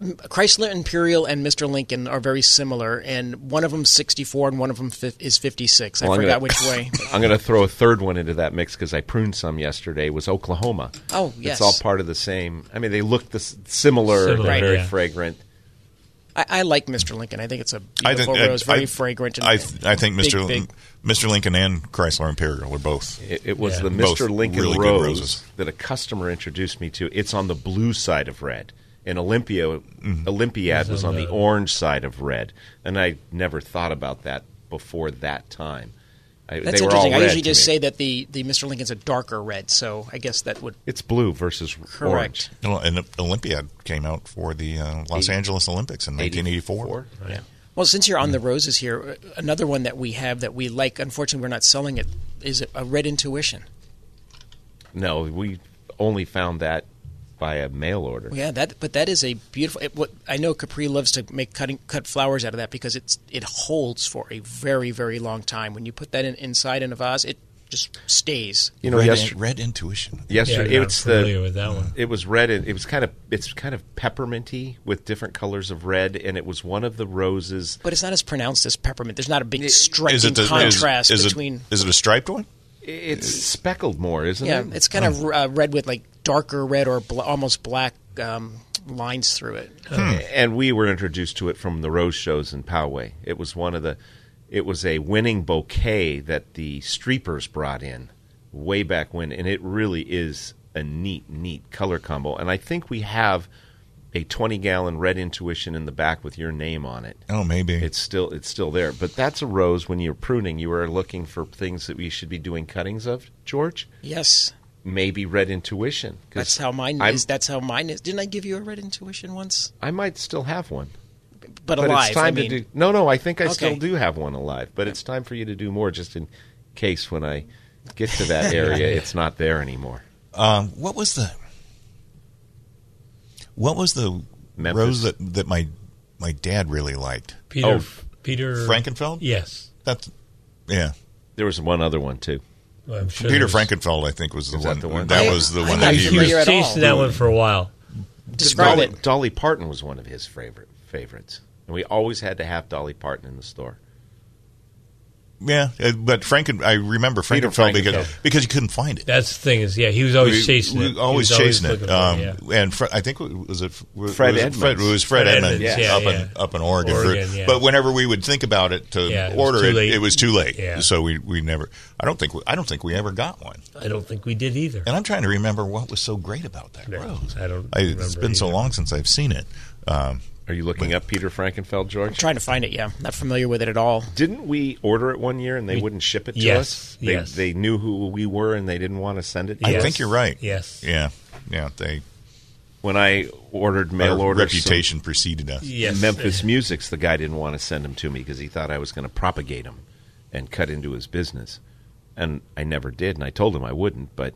D: Chrysler Imperial and Mr. Lincoln are very similar, and one of them 64 and one of them is 56. I
C: Well,
D: forgot
C: gonna-
D: which way.
C: I'm going to throw a third one into that mix because I pruned some yesterday. Was Oklahoma?
D: Oh, yes.
C: It's all part of the same. I mean, they look the, similar.
B: Similar,
C: they're very
B: yeah.
C: fragrant.
D: I, I like Mr. Lincoln. I think it's a
A: I
D: beautiful
A: think
D: rose,
A: I-
D: very
A: I-
D: fragrant. And
A: I I think
D: big,
A: Mr.
D: big.
A: Mr. Lincoln and Chrysler Imperial are both.
C: It, it was
B: Yeah.
C: the Mr. Lincoln
A: really
C: Rose
A: roses.
C: that a customer introduced me to. It's on the blue side of red. And Olympia
A: Mm-hmm.
C: Olympiad was on the
B: the-
C: orange side of red, and I never thought about that before that time. I,
D: That's
C: they were all
D: interesting. I usually just
C: me.
D: say that the, the Mr. Lincoln's a darker red, so I guess that would
C: it's blue versus
D: correct.
A: You know, and Olympiad came out for the uh, Los
C: Eighty-
A: Angeles Olympics in
C: orange.
A: 1984.
D: Yeah. Well, since you're
A: Mm.
D: on the roses here, uh, another one that we have that we like, unfortunately, we're not selling it, is a Red Intuition.
C: No, we only found that by a mail order.
D: Yeah, that but that is a beautiful. It, what I know, Capri loves to make cutting cut flowers out of that because it's it holds for a very very long time. When you put that in, inside in a vase, it just stays.
C: You know,
A: red,
C: yesterday,
A: red intuition.
C: yesterday
B: Yeah, I'm
C: it's
B: familiar
C: the
B: with that one.
C: It was red. And it was kind of it's kind of pepperminty with different colors of red, and it was one of the roses.
D: But it's not as pronounced as peppermint. There's not a big striking
A: Is
D: contrast
A: is, is
D: between.
A: It, is it a striped one?
C: It's speckled more, isn't
D: yeah,
C: it?
D: Yeah, it's kind of uh, red with like darker red or bl- almost black um, lines through it.
C: and we were introduced to it from the rose shows in Poway. It was one of the. It was a winning bouquet that the Streepers brought in way back when, and it really is a neat, neat color combo. And I think we have a 20 gallon red intuition in the back with your name on it.
A: Oh, maybe.
C: It's still it's still there, but that's a rose. When you're pruning, you are looking for things that we should be doing cuttings of. George,
D: Yes,
C: maybe red intuition.
D: that's how mine
C: I'm-
D: is. That's how mine is. Didn't I give you a red intuition once?
C: I might still have one.
D: But,
C: but
D: alive.
C: it's time
D: I mean,
C: to do. No, no, I think I still do have one alive, but it's time for you to do more, just in case when I get to that area, it's not there anymore.
A: Um, what was the what was the
C: Memphis.
A: rose that, that my my dad really liked?
B: Peter
C: Oh,
B: Peter
A: Frankenfeld?
B: Yes,
A: That's yeah.
C: There was one other one too.
B: Well, I'm sure
A: Peter Frankenfeld, I think, was the
C: Is that
A: one.
C: the one?
A: That
D: I-
A: was the
D: I'm
A: one
D: not
A: that
B: He
A: he
B: was
A: was.
D: at
B: chasing that one for a while.
D: describe
C: Dolly,
D: it.
C: Dolly Parton was one of his favorite favorites, and we always had to have Dolly Parton in the store.
A: Yeah, uh, but Franken, I remember
C: Peter
A: Frankenfeld because
C: Frankenfeld.
A: because you couldn't find it.
B: That's the thing is, yeah, he was always chasing
A: we
B: it. He
A: Always
B: was
A: chasing
B: looking
A: it.
B: for
A: Um,
B: yeah.
A: And Fre- I think was it was
C: Fred
A: was it
C: Edmunds.
A: Fred, it was Fred,
B: Fred
A: Edmunds,
B: Edmunds, yeah,
A: up
B: yeah.
A: in up in Oregon.
B: Oregon,
A: For-
B: yeah.
A: But whenever we would think about it to
B: Yeah, it
A: order it, it was too late.
B: Yeah.
A: So we, we never. I don't think we, I don't think we ever got one.
B: I don't think we did either.
A: And I'm trying to remember what was so great about that
B: No,
A: rose.
B: I don't
A: I, it's
B: remember
A: been so long since I've seen it. Um,
C: Are you looking up Peter Frankenfeld, George?
D: trying to find it. Yeah, not familiar with it at all.
C: Didn't we order it one year and they wouldn't ship it to
B: Yes,
C: us? They,
B: yes.
C: they knew who we were and they didn't want to send it to
A: I
B: Yes.
C: us.
A: think you're right.
B: Yes.
A: Yeah. Yeah. They
C: When I ordered mail
A: our
C: order
A: reputation preceded us.
B: Yes.
C: Memphis Musics, the guy didn't want to send them to me because he thought I was going to propagate them and cut into his business. And I never did, and I told him I wouldn't. But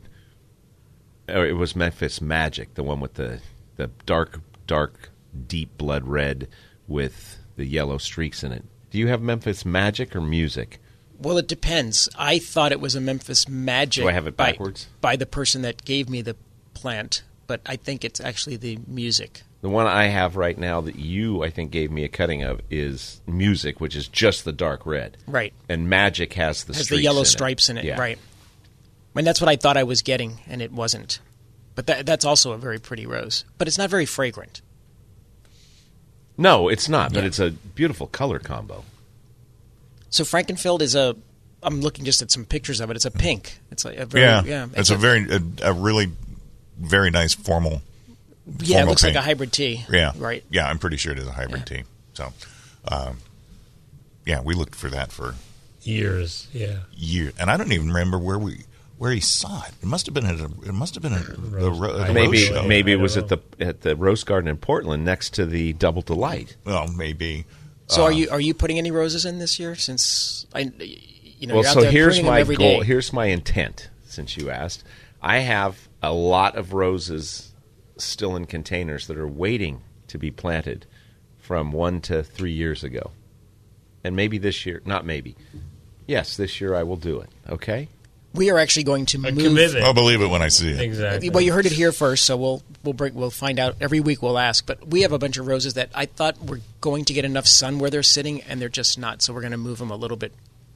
C: or it was Memphis Magic, the one with the the dark, dark, deep blood red with the yellow streaks in it. Do you have Memphis Magic or Music?
D: Well, it depends. I thought it was a Memphis Magic.
C: Do I have it
D: by-
C: backwards?
D: By, the person that gave me the plant, but I think it's actually the music.
C: The one I have right now that you, I think, gave me a cutting of is Music, which is just the dark red.
D: Right.
C: And Magic has the
D: has the yellow
C: in it.
D: stripes in it.
C: Yeah.
D: Right. And that's what I thought I was getting, and it wasn't. But that, that's also a very pretty rose. But it's not very fragrant.
C: No, it's not, but
D: Yeah.
C: it's a beautiful color combo.
D: So Frankenfeld is a. I'm looking just at some pictures of it. It's a pink. It's like a very,
A: Yeah,
D: yeah.
A: it's a very a, a really very nice formal.
D: yeah. It
A: formal
D: looks like a hybrid tea.
A: Yeah,
D: Right.
A: Yeah, I'm pretty sure it is a hybrid
D: Yeah.
A: tea. So, um, yeah, we looked for that for
B: Years, yeah.
A: years, and I don't even remember where we where he saw it. It must have been at a, it must have been at the, ro-
B: I
A: the
C: Maybe
A: Rose show.
C: maybe it was
B: don't
C: at the at the Rose Garden in Portland next to the Double Delight.
A: Well, maybe.
D: So
A: Uh,
D: are you are you putting any roses in this year? Since I, you know,
C: well,
D: you're out
C: so
D: there
C: here's my goal.
D: day.
C: Here's my intent. Since you asked, I have a lot of roses still in containers that are waiting to be planted from one to three years ago, and maybe this year. Not maybe. Yes, this year I will do it. Okay.
D: We are actually going to
B: A
D: move.
B: commitment.
A: I'll believe it when I see it.
B: Exactly.
D: Well, you heard it here first, so we'll we'll bring we'll find out every week. We'll ask, but we have a bunch of roses that I thought were going to get enough sun where they're sitting, and they're just not. So we're going to move them a little bit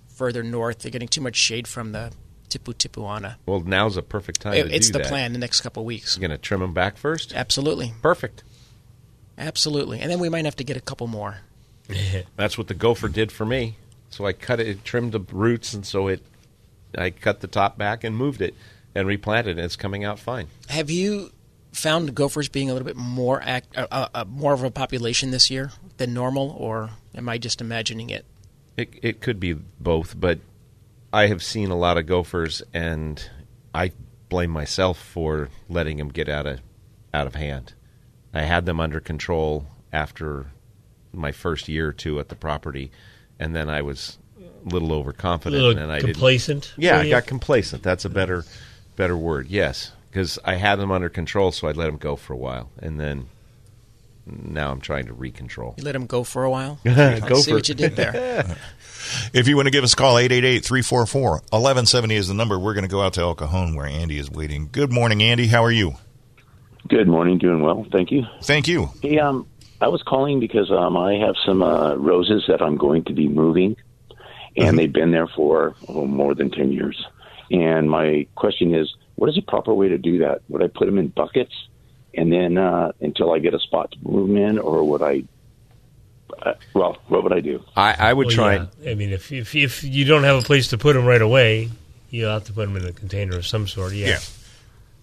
D: further north. They're getting too much shade from the Tipu Tipuana.
C: Well, now's a perfect time
D: It-
C: to
D: it's
C: do
D: the
C: that.
D: plan the next couple of weeks.
C: You're going to trim them back first.
D: Absolutely,
C: Perfect.
D: absolutely, and then we might have to get a couple more.
C: That's what the gopher did for me. So I cut it, trimmed the roots, and so it, I cut the top back and moved it and replanted, and it's coming out fine.
D: Have you found gophers being a little bit more act, uh, uh, uh, more of a population this year than normal, or am I just imagining it?
C: It it could be both, but I have seen a lot of gophers, and I blame myself for letting them get out of out of hand. I had them under control after my first year or two at the property, and then I was little
B: a
C: overconfident,
B: little
C: and I didn't.
B: complacent.
C: Yeah, I
B: you?
C: got complacent. That's a better better word. Yes, because I had them under control, so I let them go for a while, and then now I'm trying to recontrol.
D: You let them go for a while.
C: Go
D: I see
C: for
D: what you did there.
A: If you want to give us a call, 888-344-1170 is the number. We're going to go out to El Cajon where Andy is waiting. Good morning, Andy. How are you?
I: Good morning, doing well, thank you.
A: Thank you.
I: Hey, um, I was calling because um, I have some uh, roses that I'm going to be moving, and they've been there for oh, more than ten years. And my question is, what is the proper way to do that? Would I put them in buckets, and then uh, until I get a spot to move them in, or would I? Uh, well, what would I do?
C: I, I would
B: Well,
C: try
B: yeah.
C: and
B: I mean, if, if if you don't have a place to put them right away, you'll have to put them in a container of some sort. Yeah.
A: Yeah.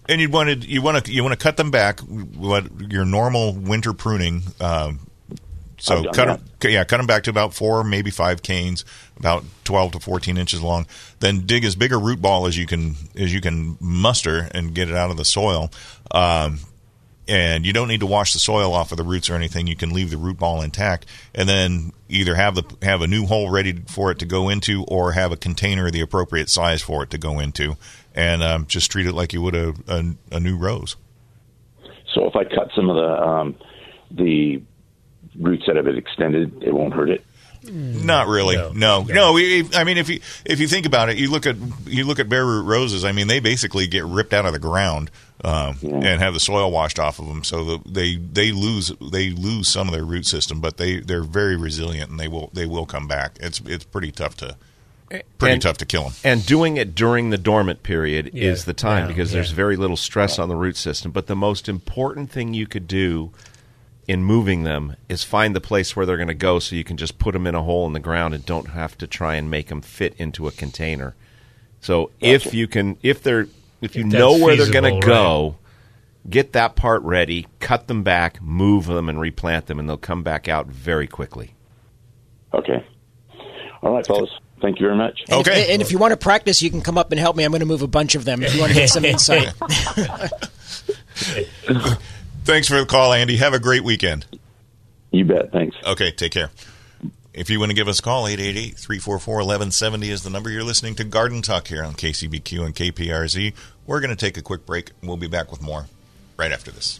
A: And you'd wanted you want to you want to cut them back what your normal winter pruning. Um, so cut them, yeah, cut them back to about four, maybe five canes, about twelve to fourteen inches long. Then dig as big a root ball as you can as you can muster and get it out of the soil. Um, and you don't need to wash the soil off of the roots or anything. You can leave the root ball intact, and then either have the have a new hole ready for it to go into, or have a container the appropriate size for it to go into, and um, just treat it like you would a, a, a new rose.
I: So if I cut some of the um, the roots that have it extended, it won't hurt it.
A: Not really.
B: No.
A: No, no. we- we- I mean, if you if you think about it, you look at you look at bare root roses. I mean, they basically get ripped out of the ground um, and have the soil washed off of them. So the, they they lose they lose some of their root system, but they they're very resilient and they will they will come back. It's it's pretty tough to pretty
C: And-
A: tough to kill them.
C: and doing it during the dormant period
B: Yeah,
C: is the time
B: yeah,
C: because there's very little stress on the root system. But the most important thing you could do in moving them is find the place where they're going to go so you can just put them in a hole in the ground and don't have to try and make them fit into a container. So if you can if they're if you
B: If
C: know
B: that's
C: where they're going
B: feasible,
C: to go, get that part ready, cut them back, move them and replant them and they'll come back out very quickly.
I: Okay. All right, fellas. Thank you very much.
D: And if-
A: Okay.
D: and if you want to practice, you can come up and help me. I'm going to move a bunch of them if you want to get some insight.
A: Thanks for the call, Andy. Have a great weekend.
I: You bet. Thanks.
A: Okay, take care. If you want to give us a call, 888-344-1170 is the number. You're listening to Garden Talk here on KCBQ and KPRZ. We're going to take a quick break. We'll be back with more right after this.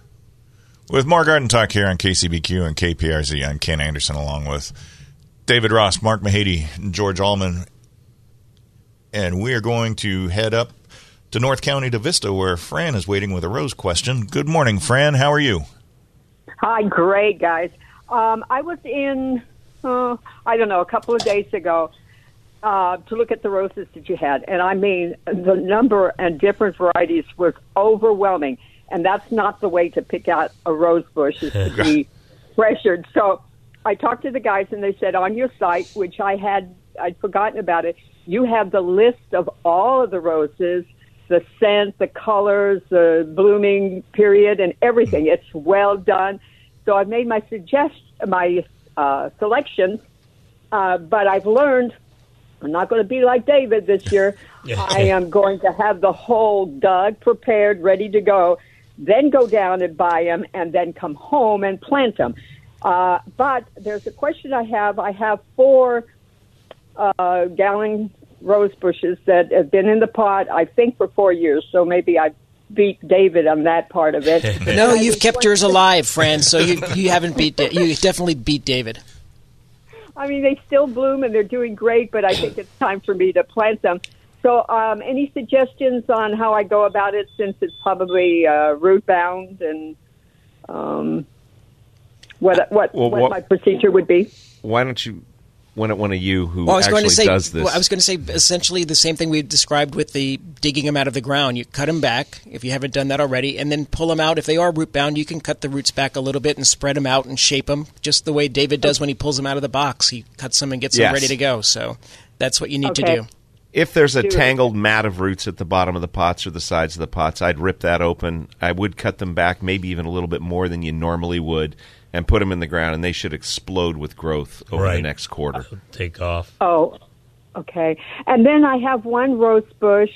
A: with more Garden Talk here on KCBQ and KPRZ. I'm Ken Andersen along with David Ross, Mark Mahady, George Allman. And we are going to head up to North County to Vista where Fran is waiting with a rose question. Good morning, Fran. How are you?
J: Hi, great guys. Um, I was in, uh, I don't know, a couple of days ago uh, to look at the roses that you had, and I mean the number and different varieties was overwhelming. And that's not the way to pick out a rose bush is to be pressured. So I talked to the guys, and they said on your site, which I had I'd forgotten about it, you have the list of all of the roses the scent, the colors, the blooming period, and everything. It's well done. So I've made my suggest my uh, selections, uh, but I've learned I'm not going to be like David this year. I am going to have the whole dug, prepared, ready to go, then go down and buy them, and then come home and plant them. Uh, but there's a question I have. I have four uh, gallon rose bushes that have been in the pot, I think, for four years. So maybe I beat David on that part of it.
D: no, you've kept yours alive, Fran. So you you haven't beat you definitely beat David.
J: I mean, they still bloom and they're doing great, but I think it's time for me to plant them. So, um, any suggestions on how I go about it since it's probably uh, root bound and um, what what,
C: Well,
J: what
C: what-
J: my procedure would be?
C: Why don't you? One, one of you who
D: Well, I was
C: actually
D: going to say,
C: does this.
D: well, I was going to say essentially the same thing we described with the digging them out of the ground. You cut them back if you haven't done that already, and then pull them out. If they are root bound, you can cut the roots back a little bit and spread them out and shape them, just the way David does when he pulls them out of the box. He cuts them and gets
C: Yes.
D: them ready to go. So that's what you need
J: Okay.
D: to do.
C: If there's a tangled mat of roots at the bottom of the pots or the sides of the pots, I'd rip that open. I would cut them back, maybe even a little bit more than you normally would, and put them in the ground, and they should explode with growth over the next quarter.
B: Take off.
J: Oh, okay. And then I have one rose bush.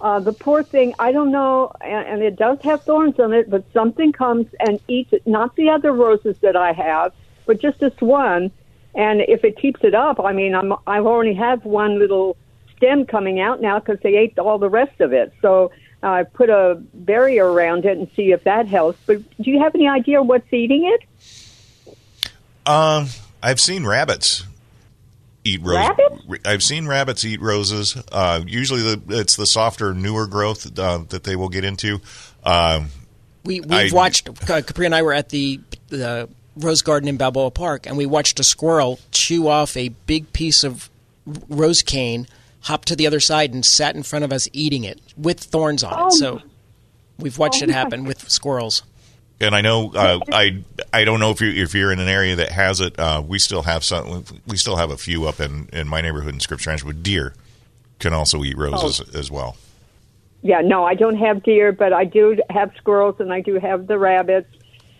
J: Uh, the poor thing, I don't know, and, and it does have thorns on it, but something comes and eats it. Not the other roses that I have, but just this one. And if it keeps it up, I mean, I'm I only have one little stem coming out now because they ate all the rest of it. So uh, I put a barrier around it and see if that helps. But do you have any idea what's eating it?
A: Um, I've seen rabbits eat roses.
J: Rabbits?
A: I've seen rabbits eat roses. Uh, usually, the, it's the softer, newer growth uh, that they will get into. Um,
D: We we've
A: I-
D: watched uh, Capri and I were at the the rose garden in Balboa Park, and we watched a squirrel chew off a big piece of rose cane, hop to the other side, and sat in front of us eating it with thorns on
J: Oh.
D: it. So we've watched
J: Oh
D: it
J: my
D: happen with squirrels.
A: and I know uh, I I don't know if you if you're in an area that has it. Uh, we still have some. We still have a few up in, in my neighborhood in Scripps Ranch But deer can also eat roses
J: Oh.
A: as well.
J: Yeah, no, I don't have deer, but I do have squirrels and I do have the rabbits.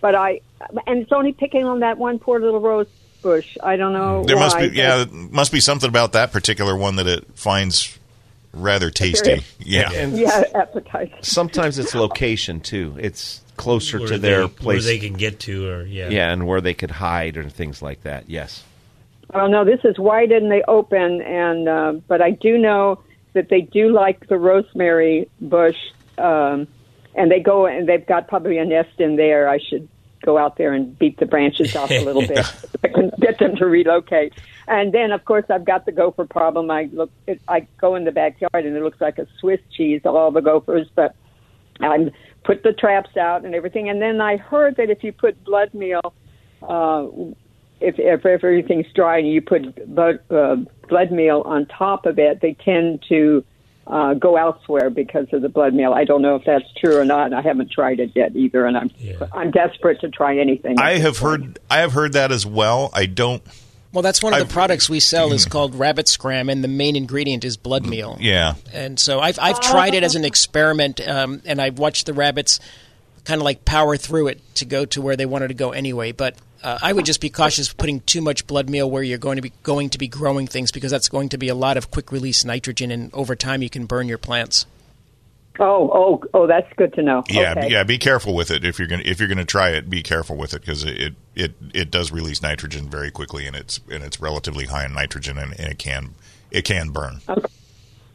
J: But I, and it's only picking on that one poor little rose bush. I don't know.
A: There must be yeah, there must be something about that particular one that it finds rather tasty. Yeah.
J: but- Yeah, appetite.
C: Sometimes it's location too. It's closer
B: Where
C: to
B: they,
C: their
B: where
C: place.
B: they can get to, or yeah,
C: yeah, and where they could hide or things like that. Yes.
J: Well, no, this is wide and they open, and uh, but I do know that they do like the rosemary bush, um, and they go and they've got probably a nest in there. I should go out there and beat the branches off a little bit, so I can get them to relocate. And then, of course, I've got the gopher problem. I look, it, I go in the backyard and it looks like a Swiss cheese, all the gophers, but I put the traps out and everything. And then I heard that if you put blood meal, uh, if, if everything's dry and you put blood, uh, blood meal on top of it, they tend to uh, go elsewhere because of the blood meal. I don't know if that's true or not. I haven't tried it yet either, and I'm I'm desperate to try anything.
A: I have heard I have heard that as well. I don't
D: Well, that's one of
A: I've-
D: the products we sell is called rabbit scram, and the main ingredient is blood meal.
A: yeah.
D: And so I've I've tried it as an experiment, um, and I've watched the rabbits kind of like power through it to go to where they wanted to go anyway. But uh, I would just be cautious putting too much blood meal where you're going to be going to be growing things because that's going to be a lot of quick release nitrogen, and over time you can burn your plants.
J: Oh, oh, oh, that's good to know.
A: Yeah,
J: okay.
A: yeah. Be careful with it if you're gonna if you're gonna try it. Be careful with it because it, it it does release nitrogen very quickly, and it's and it's relatively high in nitrogen, and, and it can it can burn.
J: Okay.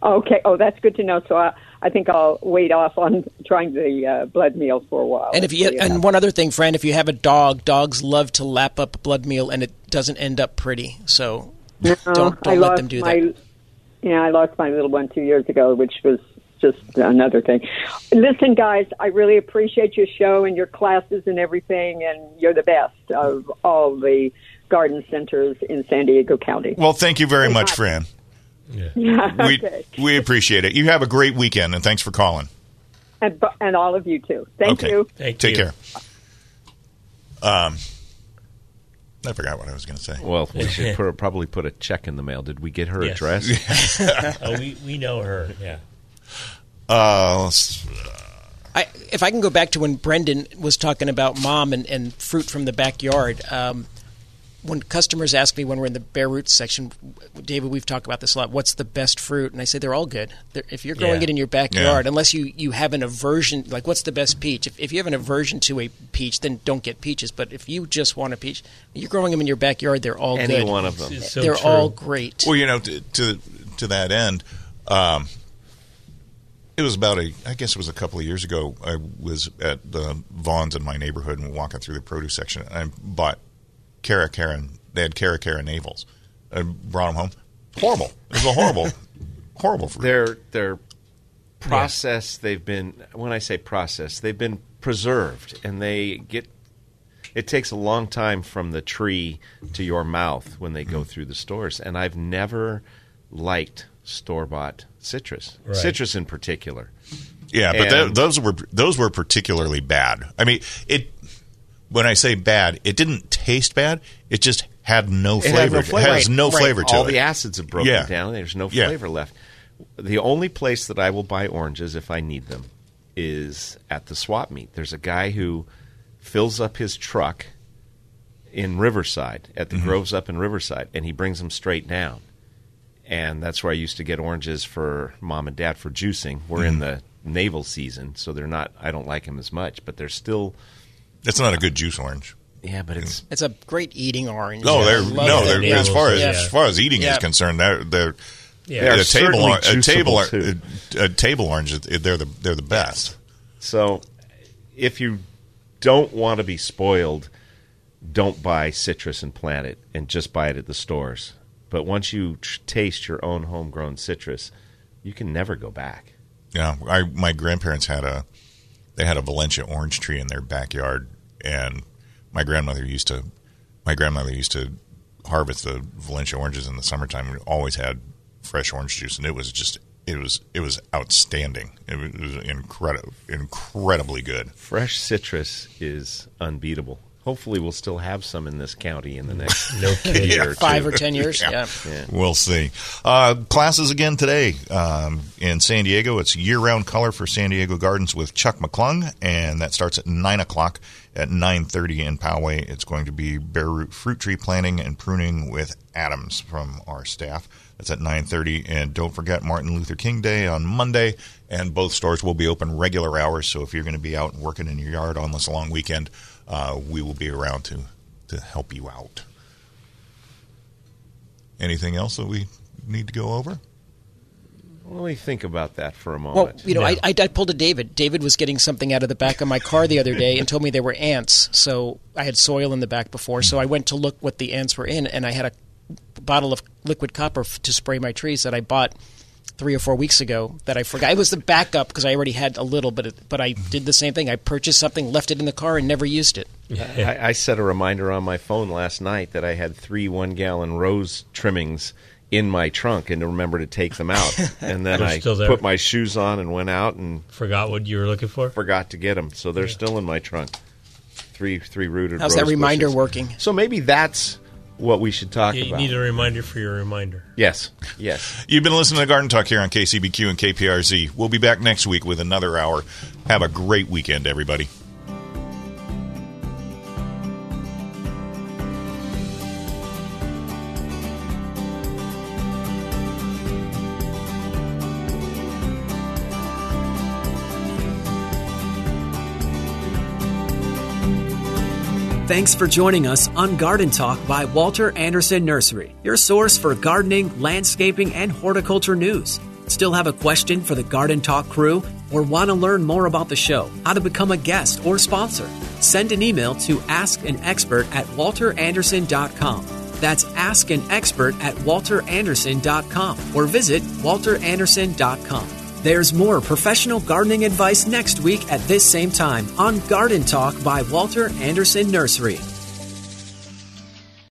J: okay. Oh, that's good to know. So I, I think I'll wait off on trying the uh, blood meal for a while.
D: And if you and one other thing, friend, if you have a dog, dogs love to lap up blood meal, and it doesn't end up pretty. So
J: No,
D: don't don't let them do
J: my,
D: that.
J: Yeah, I lost my little one two years ago, which was just another thing. Listen, guys, I really appreciate your show and your classes and everything, and you're the best of all the garden centers in San Diego County.
A: Well, thank you very much, Fran.
J: Yeah,
A: We
J: okay.
A: we appreciate it. You have a great weekend, and thanks for calling.
J: And, and all of you too. Thank
A: okay.
J: you.
A: Take care. Um, I forgot what I was going to say.
C: Well, we should put, probably put a check in the mail. Did we get her
B: Yes.
C: address?
B: oh, we, we know her. Yeah.
A: Uh, let's-
D: I, if I can go back to when Brendan was talking about mom and, and fruit from the backyard, um, when customers ask me when we're in the bare roots section, David, we've talked about this a lot. What's the best fruit? And I say they're all good. They're, if you're growing
B: Yeah.
D: it in your backyard,
B: Yeah.
D: unless you, you have an aversion, like what's the best peach? If, if you have an aversion to a peach, then don't get peaches. But if you just want a peach, you're growing them in your backyard. They're all
C: Any
D: good.
C: one of them.
B: So
D: they're
B: true.
D: all great.
A: Well, you know, to to, to that end, um, it was about a. I guess it was a couple of years ago. I was at the Vons in my neighborhood and walking through the produce section. And I bought Cara Cara. They had Cara Cara navels. I brought them home. Horrible. It was a horrible, horrible fruit.
C: They're they're processed. They've been when I say processed, they've been preserved, and they get. It takes a long time from the tree to your mouth when they
A: Mm-hmm.
C: go through the stores, and I've never liked store bought citrus,
A: Right.
C: citrus in particular.
A: Yeah, but
C: And-
A: th- those were those were particularly bad. I mean, it. When I say bad, it didn't taste bad. It just had no
C: It had
A: flavor.
C: no flavor.
A: It has
C: Right,
A: no
C: right.
A: flavor to
C: All
A: it.
C: All the acids have broken
A: Yeah.
C: down. There's no
A: Yeah.
C: flavor left. The only place that I will buy oranges if I need them is at the swap meet. There's a guy who fills up his truck in Riverside at the
A: Mhm.
C: Groves up in Riverside, and he brings them straight down. And that's where I used to get oranges for mom and dad for juicing. We're in
A: Mhm.
C: the navel season, so they're not. I don't like them as much, but they're still.
A: It's not a good juice orange.
C: Yeah, but it's mm.
D: It's a great eating orange.
A: No,
D: I
A: they're
D: love
A: no, they're as far as
D: Yeah.
A: as far as eating
D: Yeah.
A: is concerned, they're they're
C: Yeah. They're
A: a table
C: certainly
A: or- a table
C: juiceable,
A: or- a, a table orange. They're the they're the best.
C: So, if you don't want to be spoiled, don't buy citrus and plant it, and just buy it at the stores. But once you tr- taste your own homegrown citrus, you can never go back.
A: Yeah, I my grandparents had a they had a Valencia orange tree in their backyard, and my grandmother used to my grandmother used to harvest the Valencia oranges in the summertime. We always had fresh orange juice, and it was just it was it was outstanding. It was, incredible, incredibly good.
C: Fresh citrus is unbeatable. Hopefully, we'll still have some in this county in the next
B: No kidding.
C: year or
D: Five
C: two.
D: or 10 years, yeah.
A: We'll see. Uh, classes again today um, in San Diego. It's year-round color for San Diego Gardens with Chuck McClung, and that starts at nine o'clock. At nine thirty in Poway, it's going to be bare root fruit tree planting and pruning with Adams from our staff. That's at nine thirty, and don't forget Martin Luther King Day on Monday. And both stores will be open regular hours. So if you're going to be out and working in your yard on this long weekend, uh, we will be around to to help you out. Anything else that we need to go over?
C: Let me think about that for a moment.
D: Well,
C: moment.
D: you know, I, I, I pulled a David. David was getting something out of the back of my car the other day and told me there were ants. So I had soil in the back before. So I went to look what the ants were in, and I had a bottle of liquid copper f- to spray my trees that I bought three or four weeks ago that I forgot. It was the backup because I already had a little, but it, but I mm-hmm. did the same thing. I purchased something, left it in the car, and never used it.
C: I, I set a reminder on my phone last night that I had three one gallon rose trimmings in my trunk and to remember to take them out. And then I
B: still
C: put my shoes on and went out and
B: Forgot what you were looking for?
C: forgot to get them. So they're still in my trunk. Three three rooted.
D: How's that reminder
C: bushes.
D: working?
C: So maybe that's what we should talk
B: You
C: about.
B: You need a reminder for your reminder.
C: yes, yes.
A: You've been listening to Garden Talk here on KCBQ and KPRZ. We'll be back next week with another hour. Have a great weekend, everybody.
H: Thanks for joining us on Garden Talk by Walter Andersen Nursery, your source for gardening, landscaping, and horticulture news. Still have a question for the Garden Talk crew or want to learn more about the show, how to become a guest or sponsor? Send an email to askanexpert at walterandersen.com. That's Ask an Expert at walterandersen.com or visit walterandersen.com. There's more professional gardening advice next week at this same time on Garden Talk by Walter Andersen Nursery.